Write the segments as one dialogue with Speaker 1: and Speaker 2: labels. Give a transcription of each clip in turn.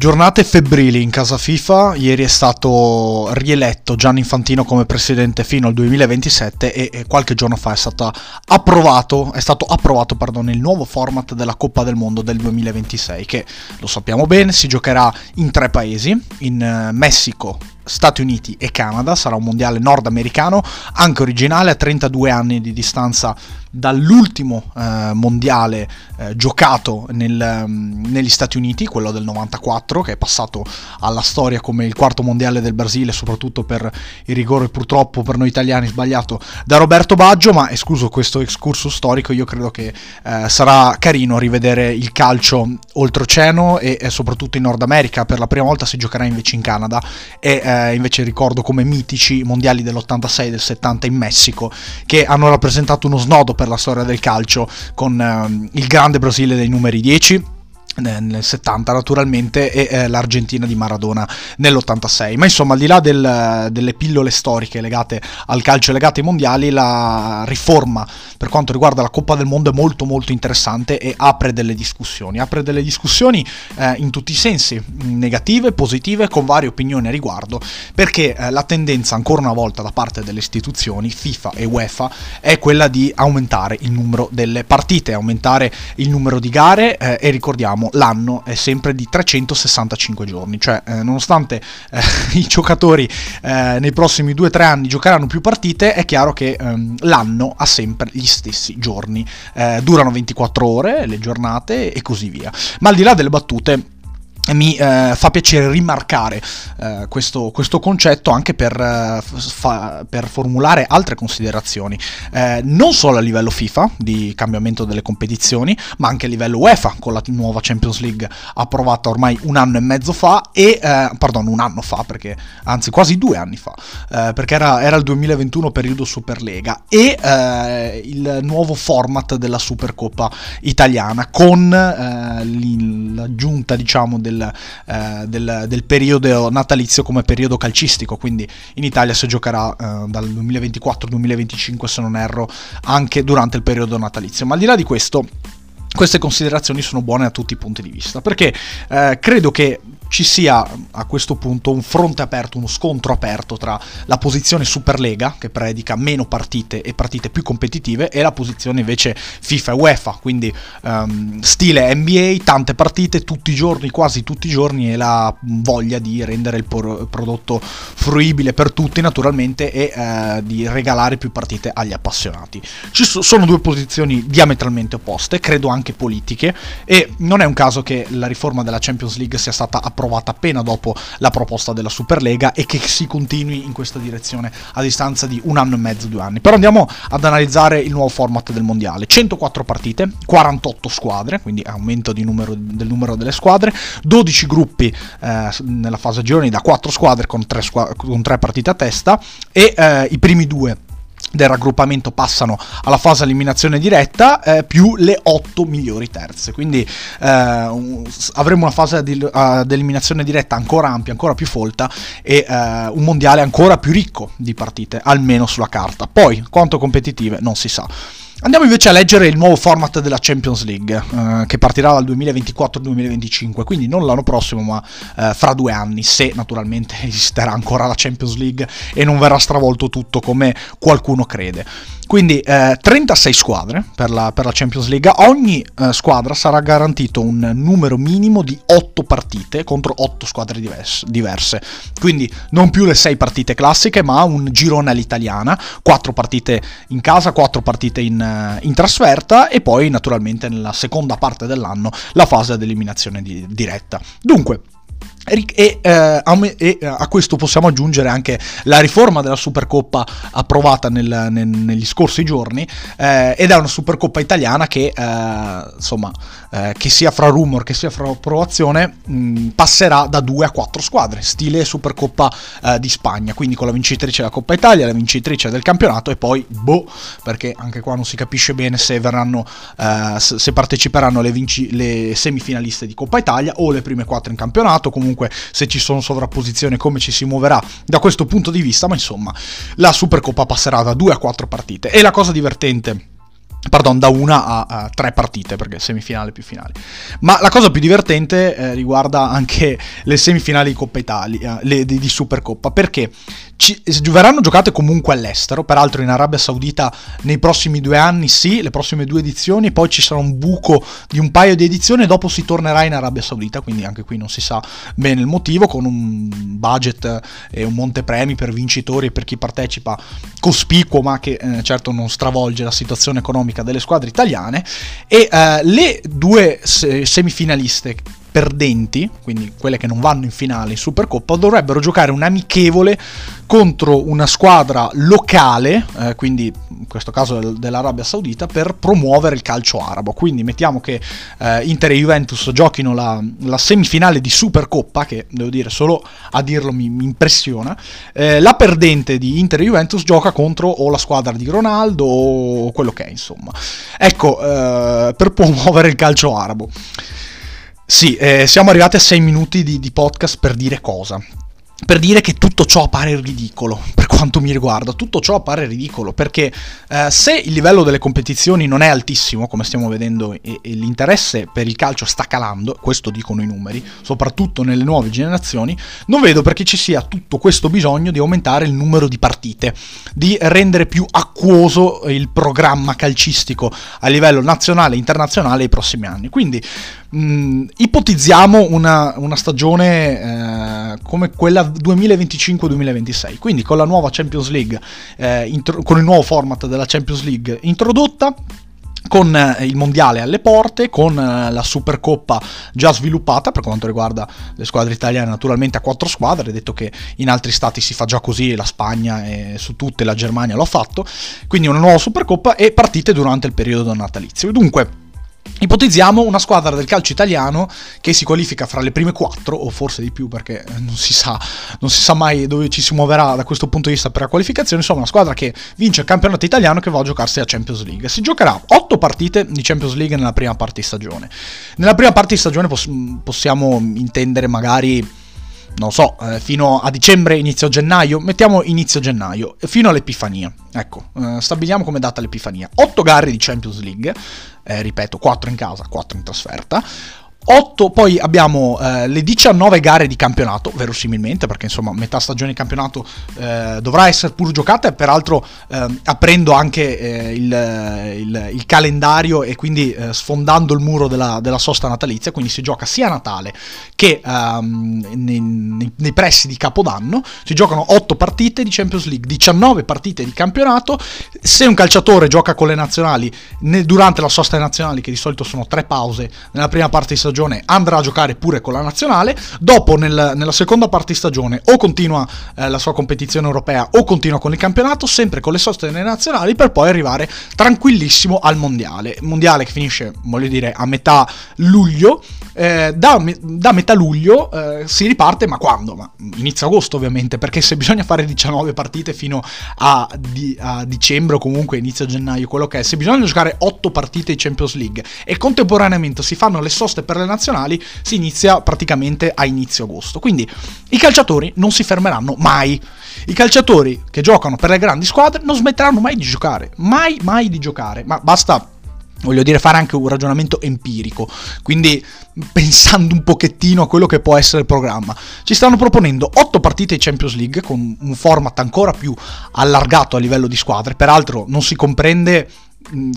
Speaker 1: Giornate febbrili in casa FIFA, ieri è stato rieletto Gianni Infantino come presidente fino al 2027 e, qualche giorno fa è stato approvato, è stato approvato pardon, il nuovo format della Coppa del Mondo del 2026 che lo sappiamo bene si giocherà in tre paesi, in uh, Messico, Stati Uniti e Canada, sarà un mondiale nordamericano, anche originale, a 32 anni di distanza dall'ultimo eh, mondiale eh, giocato nel, um, negli Stati Uniti, quello del 94, che è passato alla storia come il quarto mondiale del Brasile, soprattutto per il rigore purtroppo per noi italiani sbagliato da Roberto Baggio, ma escluso questo excursus storico, io credo che eh, sarà carino rivedere il calcio oltreoceano e, e, soprattutto in Nord America, per la prima volta si giocherà invece in Canada e eh, invece ricordo come mitici mondiali dell'86 e del 70 in Messico, che hanno rappresentato uno snodo per la storia del calcio con eh, il grande Brasile dei numeri 10 nel 70 naturalmente e eh, l'Argentina di Maradona nell'86 ma insomma al di là del, delle pillole storiche legate al calcio e legate ai mondiali la riforma per quanto riguarda la Coppa del Mondo è molto molto interessante e apre delle discussioni. Apre delle discussioni eh, in tutti i sensi negative, positive con varie opinioni a riguardo perché eh, la tendenza ancora una volta da parte delle istituzioni FIFA e UEFA è quella di aumentare il numero delle partite aumentare il numero di gare eh, e ricordiamo l'anno è sempre di 365 giorni, cioè eh, nonostante eh, i giocatori eh, nei prossimi 2-3 anni giocheranno più partite, è chiaro che ehm, l'anno ha sempre gli stessi giorni, eh, durano 24 ore le giornate e così via. Ma al di là delle battute, mi eh, fa piacere rimarcare eh, questo, questo, concetto anche per, eh, fa, per, formulare altre considerazioni, eh, non solo a livello FIFA di cambiamento delle competizioni, ma anche a livello UEFA con la nuova Champions League approvata ormai un anno e mezzo fa, e, eh, pardon, un anno fa, perché, anzi quasi due anni fa, eh, perché era, era, il 2021 periodo Superlega, e il nuovo format della Supercoppa italiana con l'aggiunta diciamo del del, eh, del, del, periodo natalizio come periodo calcistico, quindi in Italia si giocherà eh, dal 2024-2025 se non erro anche durante il periodo natalizio. Ma al di là di questo queste considerazioni sono buone da tutti i punti di vista, perché eh, credo che ci sia a questo punto un fronte aperto, uno scontro aperto tra la posizione Superlega, che predica meno partite e partite più competitive, e la posizione invece FIFA e UEFA, quindi um, stile NBA, tante partite tutti i giorni, quasi tutti i giorni, e la voglia di rendere il por- prodotto fruibile per tutti naturalmente e uh, di regalare più partite agli appassionati. Ci so- sono due posizioni diametralmente opposte, credo anche politiche, e non è un caso che la riforma della Champions League sia stata approvata approvata appena dopo la proposta della Superlega e che si continui in questa direzione a distanza di un anno e mezzo, due anni. Però andiamo ad analizzare il nuovo format del mondiale. 104 partite, 48 squadre, quindi aumento numero, del numero delle squadre, 12 gruppi eh, nella fase gironi da 4 squadre con 3, squadre, con 3 partite a testa e eh, i primi due del raggruppamento passano alla fase eliminazione diretta eh, più le 8 migliori terze. Quindi eh, avremo una fase di, uh, di, eliminazione diretta ancora ampia ancora più folta e uh, un mondiale ancora più ricco di partite almeno sulla carta. Poi quanto competitive non si sa Andiamo invece a leggere il nuovo format della Champions League, eh, che partirà dal 2024-2025, quindi non l'anno prossimo, ma eh, fra due anni, se naturalmente esisterà ancora la Champions League e non verrà stravolto tutto come qualcuno crede. Quindi eh, 36 squadre per la, per la, Champions League, ogni eh, squadra sarà garantito un numero minimo di 8 partite contro 8 squadre diverse, diverse. Quindi non più le 6 partite classiche, ma un girone all'italiana, 4 partite in casa, 4 partite in, eh, in trasferta e poi naturalmente nella seconda parte dell'anno la fase ad eliminazione di, diretta. Dunque, e, eh, e, a questo possiamo aggiungere anche la riforma della Supercoppa approvata nel, nel, negli scorsi giorni eh, ed è una Supercoppa italiana che eh, insomma eh, che sia fra rumor che sia fra approvazione mh, passerà da due a quattro squadre stile Supercoppa eh, di Spagna. Quindi con la vincitrice della Coppa Italia la vincitrice del campionato e poi boh perché anche qua non si capisce bene se verranno eh, se parteciperanno le, vinci- le semifinaliste di Coppa Italia o le prime quattro in campionato. Comunque comunque se ci sono sovrapposizioni come ci si muoverà da questo punto di vista, ma insomma la Supercoppa passerà da 2 a 4 partite. E la cosa divertente Pardon, da una a, a, tre partite, perché semifinale più finali. Ma la cosa più divertente eh, riguarda anche le semifinali di Coppa Italia, le, di, di Supercoppa, perché ci, verranno giocate comunque all'estero, peraltro in Arabia Saudita nei prossimi due anni sì, le prossime due edizioni, poi ci sarà un buco di un paio di edizioni e dopo si tornerà in Arabia Saudita, quindi anche qui non si sa bene il motivo, con un budget e un montepremi per vincitori e per chi partecipa cospicuo, ma che eh, certo non stravolge la situazione economica delle squadre italiane, e eh, le due semifinaliste perdenti, quindi quelle che non vanno in finale in Supercoppa, dovrebbero giocare un amichevole contro una squadra locale, eh, quindi in questo caso dell'Arabia Saudita, per promuovere il calcio arabo. Quindi mettiamo che eh, Inter e Juventus giochino la, la, semifinale di Supercoppa, che devo dire solo a dirlo mi, mi impressiona. Eh, la perdente di Inter e Juventus gioca contro o la squadra di Ronaldo o quello che è, insomma. Ecco, eh, per promuovere il calcio arabo. Sì, eh, siamo arrivati a 6 minuti di, di podcast per dire cosa? per dire che tutto ciò appare ridicolo per quanto mi riguarda, tutto ciò appare ridicolo perché eh, se il livello delle competizioni non è altissimo, come stiamo vedendo, e, e, l'interesse per il calcio sta calando, questo dicono i numeri, soprattutto nelle nuove generazioni, non vedo perché ci sia tutto questo bisogno di aumentare il numero di partite, di rendere più acquoso il programma calcistico a livello nazionale e internazionale nei prossimi anni. Quindi mh, mm, ipotizziamo una, una stagione eh, come quella 2025-2026, quindi con la nuova Champions League, eh, intro- con il nuovo format della Champions League introdotta, con eh, il mondiale alle porte, con eh, la Supercoppa già sviluppata per quanto riguarda le squadre italiane, naturalmente a quattro squadre, detto che in altri stati si fa già così, la Spagna e su tutte la Germania lo ha fatto, quindi una nuova Supercoppa e partite durante il periodo natalizio. Dunque, Ipotizziamo una squadra del calcio italiano che si qualifica fra le prime quattro, o forse di più perché non si, sa, non si sa mai dove ci si muoverà da questo punto di vista per la qualificazione, insomma una squadra che vince il campionato italiano che va a giocarsi la Champions League. Si giocherà otto partite di Champions League nella prima parte di stagione. Nella prima parte di stagione poss- possiamo intendere magari non so, eh, fino a dicembre, inizio gennaio, mettiamo inizio gennaio, fino all'Epifania. Ecco, eh, stabiliamo come data l'Epifania. 8 gare di Champions League, eh, ripeto, 4 in casa, 4 in trasferta. 8, poi abbiamo eh, le 19 gare di campionato, verosimilmente, perché insomma metà stagione di campionato eh, dovrà essere pur giocata, e peraltro eh, aprendo anche eh, il, il, il, calendario e quindi eh, sfondando il muro della, della, sosta natalizia, quindi si gioca sia a Natale che um, nei, nei, pressi di Capodanno, si giocano 8 partite di Champions League, 19 partite di campionato, se un calciatore gioca con le nazionali nel, durante la sosta nazionali, che di solito sono 3 pause nella prima parte di stagione, stagione andrà a giocare pure con la nazionale, dopo nel, nella seconda parte di stagione o continua eh, la sua competizione europea o continua con il campionato, sempre con le soste nazionali per poi arrivare tranquillissimo al mondiale. Mondiale che finisce, voglio dire, a metà luglio. Eh, da, da, metà luglio eh, si riparte, ma quando? Ma inizio agosto ovviamente, perché se bisogna fare 19 partite fino a, di, a dicembre o comunque inizio gennaio, quello che è, se bisogna giocare 8 partite di Champions League e contemporaneamente si fanno le soste per le nazionali si inizia praticamente a inizio agosto. Quindi i calciatori non si fermeranno mai. I calciatori che giocano per le grandi squadre non smetteranno mai di giocare. Mai, mai di giocare. Ma basta voglio dire, fare anche un ragionamento empirico, quindi pensando un pochettino a quello che può essere il programma. Ci stanno proponendo 8 partite di Champions League con un format ancora più allargato a livello di squadre, peraltro non si comprende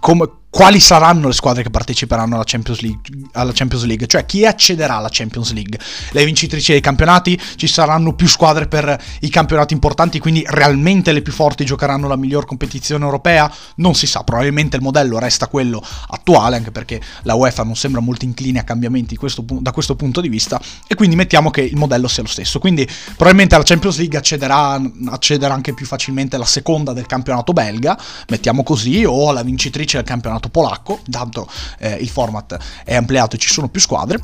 Speaker 1: come quali saranno le squadre che parteciperanno alla Champions, League, alla Champions League, cioè chi accederà alla Champions League. Le vincitrici dei campionati, ci saranno più squadre per i campionati importanti, quindi realmente le più forti giocheranno la miglior competizione europea? Non si sa, probabilmente il modello resta quello attuale, anche perché la UEFA non sembra molto incline a cambiamenti questo, da questo punto di vista, e quindi mettiamo che il modello sia lo stesso. Quindi probabilmente alla Champions League accederà, accederà anche più facilmente la seconda del campionato belga, mettiamo così, o alla vincitrice del campionato campionato polacco, tanto eh, il format è ampliato e ci sono più squadre.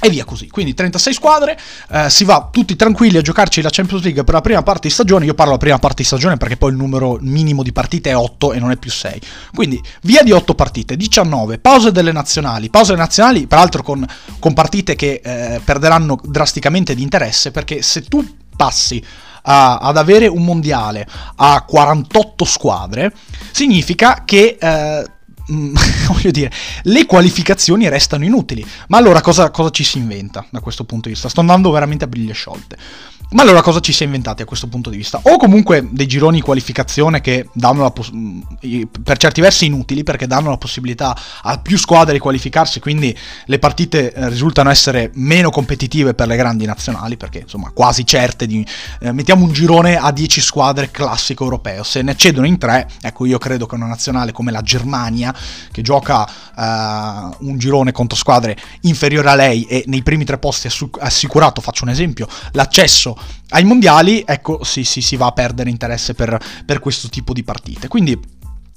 Speaker 1: E via così, quindi 36 squadre, eh, si va tutti tranquilli a giocarci la Champions League per la prima parte di stagione, io parlo della prima parte di stagione perché poi il numero minimo di partite è 8 e non è più 6, quindi via di 8 partite, 19, pause delle nazionali, pause nazionali peraltro con, con partite che eh, perderanno drasticamente di interesse perché se tu passi a, ad avere un mondiale a 48 squadre, significa che... Eh, voglio dire, le qualificazioni restano inutili. Ma allora cosa, cosa ci si inventa da questo punto di vista? Sto andando veramente a briglie sciolte. Ma allora cosa ci si è inventati a questo punto di vista? O comunque dei gironi di qualificazione che danno poss- mm, per certi versi inutili perché danno la possibilità a più squadre di qualificarsi, quindi le partite eh, risultano essere meno competitive per le grandi nazionali perché insomma quasi certe di eh, mettiamo un girone a 10 squadre classico europeo, se ne accedono in 3, ecco io credo che una nazionale come la Germania che gioca eh, un girone contro squadre inferiori a lei e nei primi tre posti è assicurato, faccio un esempio, l'accesso ai mondiali, ecco, sì, sì, si va a perdere interesse per, per questo tipo di partite. Quindi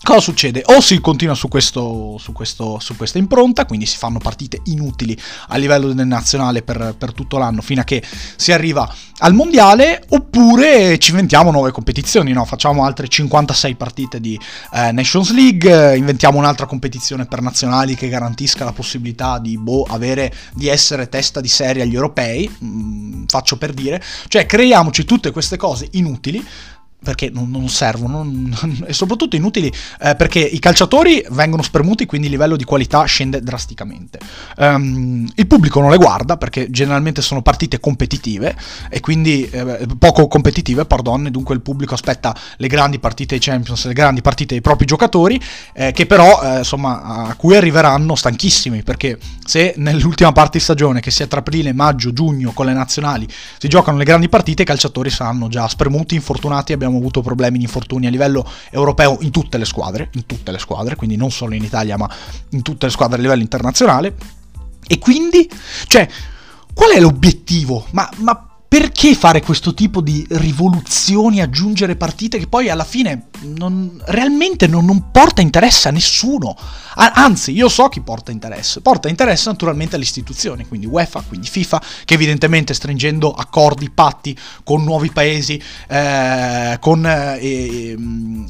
Speaker 1: Cosa succede? O si continua su, questo, su, questo, su, questa impronta, quindi si fanno partite inutili a livello del nazionale per, per, tutto l'anno fino a che si arriva al mondiale, oppure ci inventiamo nuove competizioni, no? facciamo altre 56 partite di eh, Nations League, inventiamo un'altra competizione per nazionali che garantisca la possibilità di, boh, avere, di essere testa di serie agli europei, mm, faccio per dire, cioè creiamoci tutte queste cose inutili perché non, non servono e soprattutto inutili eh, perché i calciatori vengono spremuti quindi il livello di qualità scende drasticamente. Um, il pubblico non le guarda perché generalmente sono partite competitive e quindi eh, poco competitive pardon dunque il pubblico aspetta le grandi partite dei Champions le grandi partite dei propri giocatori eh, che però eh, insomma a cui arriveranno stanchissimi perché se nell'ultima parte di stagione che sia tra aprile maggio giugno con le nazionali si giocano le grandi partite i calciatori saranno già spremuti infortunati abbiamo abbiamo avuto problemi di infortuni a livello europeo in tutte le squadre, in tutte le squadre, quindi non solo in Italia ma in tutte le squadre a livello internazionale. E quindi, cioè, qual è l'obiettivo? Ma, ma perché fare questo tipo di rivoluzioni, aggiungere partite che poi alla fine non, realmente non, non, porta interesse a nessuno? Anzi, io so chi porta interesse. Porta interesse naturalmente alle istituzioni, quindi UEFA, quindi FIFA, che evidentemente stringendo accordi, patti con nuovi paesi, eh, con eh,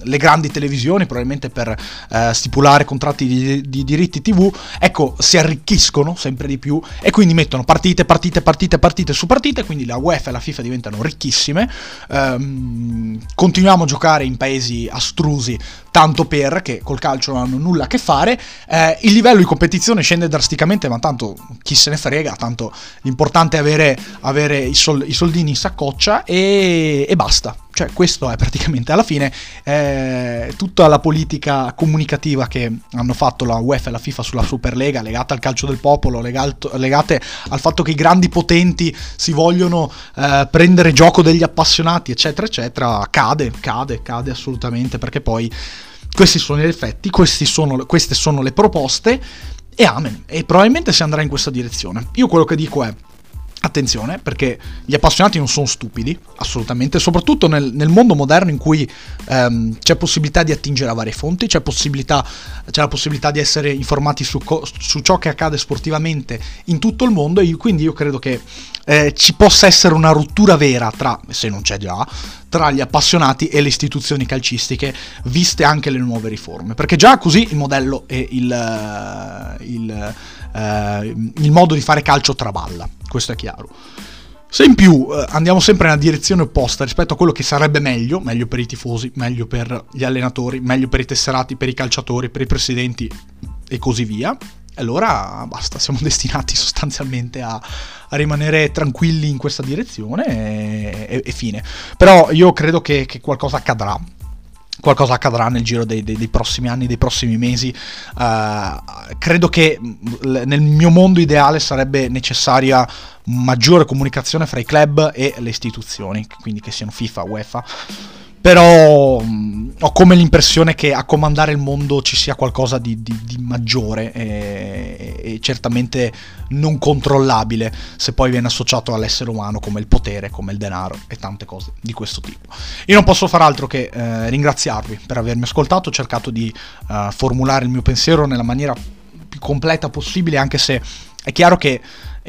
Speaker 1: le grandi televisioni, probabilmente per eh, stipulare contratti di, di diritti TV, ecco, si arricchiscono sempre di più e quindi mettono partite, partite, partite, partite su partite, quindi la UEFA e la FIFA diventano ricchissime, ehm, continuiamo a giocare in paesi astrusi tanto per, che col calcio non hanno nulla a che fare, eh, il livello di competizione scende drasticamente, ma tanto chi se ne frega, tanto l'importante è avere, avere i, sol- i, soldini in saccoccia e, e basta. Cioè, questo è praticamente alla fine eh, tutta la politica comunicativa che hanno fatto la UEFA e la FIFA sulla Superlega, legata al calcio del popolo, legato, legate al fatto che i grandi potenti si vogliono eh, prendere gioco degli appassionati, eccetera, eccetera, cade, cade, cade assolutamente, perché poi questi sono gli effetti, sono, queste sono le proposte e amen. E probabilmente si andrà in questa direzione. Io quello che dico è Attenzione, perché gli appassionati non sono stupidi, assolutamente, soprattutto nel, nel mondo moderno in cui ehm, c'è possibilità di attingere a varie fonti, c'è, c'è la possibilità di essere informati su, co- su, ciò che accade sportivamente in tutto il mondo e quindi io credo che eh, ci possa essere una rottura vera tra, se non c'è già, tra gli appassionati e le istituzioni calcistiche, viste anche le nuove riforme, perché già così il modello e il, il eh, il modo di fare calcio traballa, questo è chiaro. Se in più eh, andiamo sempre nella direzione opposta rispetto a quello che sarebbe meglio, meglio per i tifosi, meglio per gli allenatori, meglio per i tesserati, per i calciatori, per i presidenti e così via, allora basta, siamo destinati sostanzialmente a, a rimanere tranquilli in questa direzione e, e, e fine. Però io credo che, che qualcosa accadrà qualcosa accadrà nel giro dei, dei, dei, prossimi anni, dei prossimi mesi. Uh, credo che nel mio mondo ideale sarebbe necessaria maggiore comunicazione fra i club e le istituzioni, quindi che siano FIFA, UEFA però mh, mm, ho come l'impressione che a comandare il mondo ci sia qualcosa di, di, di maggiore e, e, certamente non controllabile se poi viene associato all'essere umano come il potere, come il denaro e tante cose di questo tipo. Io non posso far altro che eh, ringraziarvi per avermi ascoltato, ho cercato di uh, formulare il mio pensiero nella maniera più completa possibile anche se è chiaro che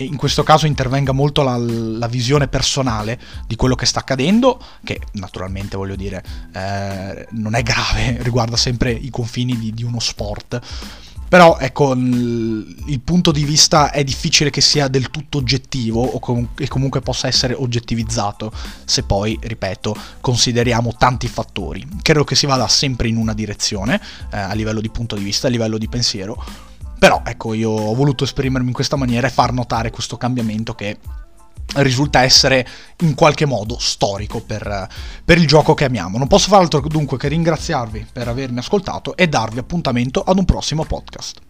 Speaker 1: in questo caso intervenga molto la, la, visione personale di quello che sta accadendo, che naturalmente voglio dire eh, non è grave, riguarda sempre i confini di, di uno sport. Però ecco, il punto di vista è difficile che sia del tutto oggettivo o com- e comunque possa essere oggettivizzato se poi, ripeto, consideriamo tanti fattori. Credo che si vada sempre in una direzione eh, a livello di punto di vista, a livello di pensiero. Però ecco, io ho voluto esprimermi in questa maniera e far notare questo cambiamento che risulta essere in qualche modo storico per, per, il gioco che amiamo. Non posso fare altro dunque che ringraziarvi per avermi ascoltato e darvi appuntamento ad un prossimo podcast.